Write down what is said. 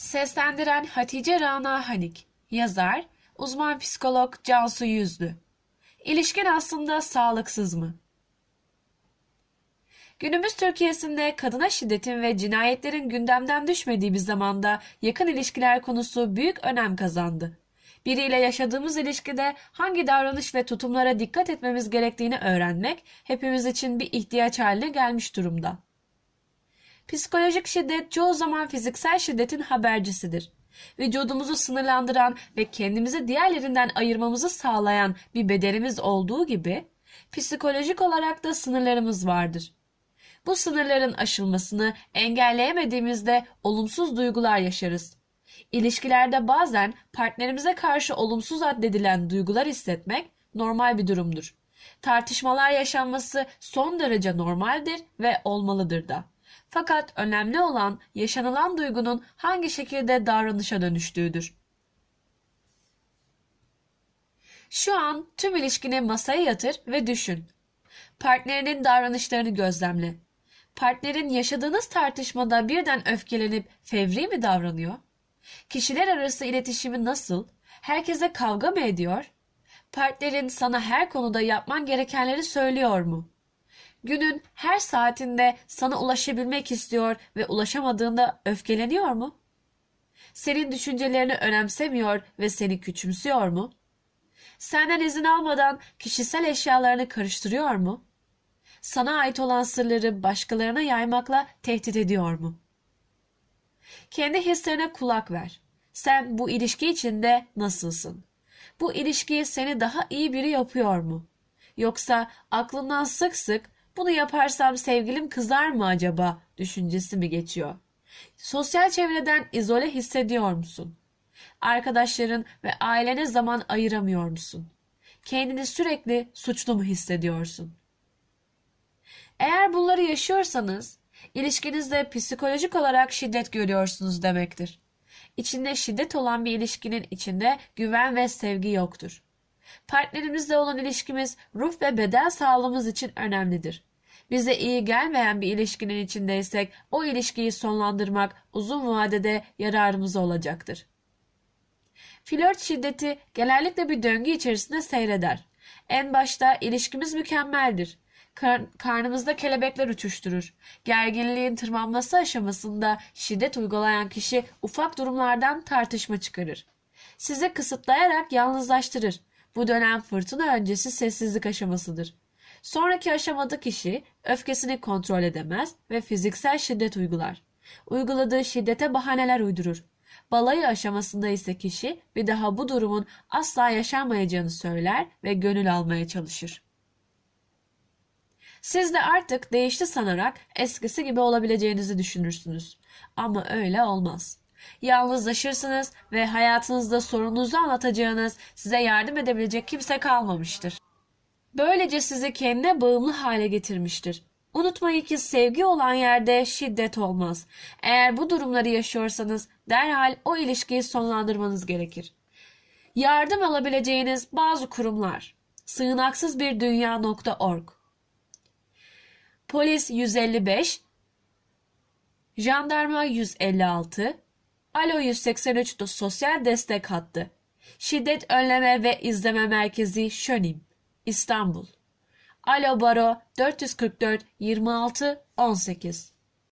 Seslendiren Hatice Rana Hanik Yazar Uzman psikolog Cansu Yüzlü İlişkin aslında sağlıksız mı? Günümüz Türkiye'sinde kadına şiddetin ve cinayetlerin gündemden düşmediği bir zamanda yakın ilişkiler konusu büyük önem kazandı. Biriyle yaşadığımız ilişkide hangi davranış ve tutumlara dikkat etmemiz gerektiğini öğrenmek hepimiz için bir ihtiyaç haline gelmiş durumda. Psikolojik şiddet çoğu zaman fiziksel şiddetin habercisidir. Vücudumuzu sınırlandıran ve kendimizi diğerlerinden ayırmamızı sağlayan bir bedenimiz olduğu gibi psikolojik olarak da sınırlarımız vardır. Bu sınırların aşılmasını engelleyemediğimizde olumsuz duygular yaşarız. İlişkilerde bazen partnerimize karşı olumsuz addedilen duygular hissetmek normal bir durumdur. Tartışmalar yaşanması son derece normaldir ve olmalıdır da. Fakat önemli olan yaşanılan duygunun hangi şekilde davranışa dönüştüğüdür. Şu an tüm ilişkini masaya yatır ve düşün. Partnerinin davranışlarını gözlemle. Partnerin yaşadığınız tartışmada birden öfkelenip fevri mi davranıyor? Kişiler arası iletişimi nasıl? Herkese kavga mı ediyor? Partnerin sana her konuda yapman gerekenleri söylüyor mu? Günün her saatinde sana ulaşabilmek istiyor ve ulaşamadığında öfkeleniyor mu? Senin düşüncelerini önemsemiyor ve seni küçümsüyor mu? Senden izin almadan kişisel eşyalarını karıştırıyor mu? Sana ait olan sırları başkalarına yaymakla tehdit ediyor mu? Kendi hislerine kulak ver. Sen bu ilişki içinde nasılsın? Bu ilişkiyi seni daha iyi biri yapıyor mu? Yoksa aklından sık sık bunu yaparsam sevgilim kızar mı acaba düşüncesi mi geçiyor? Sosyal çevreden izole hissediyor musun? Arkadaşların ve ailene zaman ayıramıyor musun? Kendini sürekli suçlu mu hissediyorsun? Eğer bunları yaşıyorsanız ilişkinizde psikolojik olarak şiddet görüyorsunuz demektir. İçinde şiddet olan bir ilişkinin içinde güven ve sevgi yoktur. Partnerimizle olan ilişkimiz ruh ve beden sağlığımız için önemlidir. Bize iyi gelmeyen bir ilişkinin içindeysek o ilişkiyi sonlandırmak uzun vadede yararımıza olacaktır. Flört şiddeti genellikle bir döngü içerisinde seyreder. En başta ilişkimiz mükemmeldir. Kar karnımızda kelebekler uçuşturur. Gerginliğin tırmanması aşamasında şiddet uygulayan kişi ufak durumlardan tartışma çıkarır. Sizi kısıtlayarak yalnızlaştırır. Bu dönem fırtına öncesi sessizlik aşamasıdır. Sonraki aşamada kişi öfkesini kontrol edemez ve fiziksel şiddet uygular. Uyguladığı şiddete bahaneler uydurur. Balayı aşamasında ise kişi bir daha bu durumun asla yaşanmayacağını söyler ve gönül almaya çalışır. Siz de artık değişti sanarak eskisi gibi olabileceğinizi düşünürsünüz. Ama öyle olmaz. Yalnızlaşırsınız ve hayatınızda sorununuzu anlatacağınız, size yardım edebilecek kimse kalmamıştır. Böylece sizi kendine bağımlı hale getirmiştir. Unutmayın ki sevgi olan yerde şiddet olmaz. Eğer bu durumları yaşıyorsanız derhal o ilişkiyi sonlandırmanız gerekir. Yardım alabileceğiniz bazı kurumlar. Sığınaksız bir dünya.org Polis 155 Jandarma 156 Alo 183 Sosyal Destek Hattı Şiddet Önleme ve İzleme Merkezi Şönim İstanbul. Alo Baro 444 26 18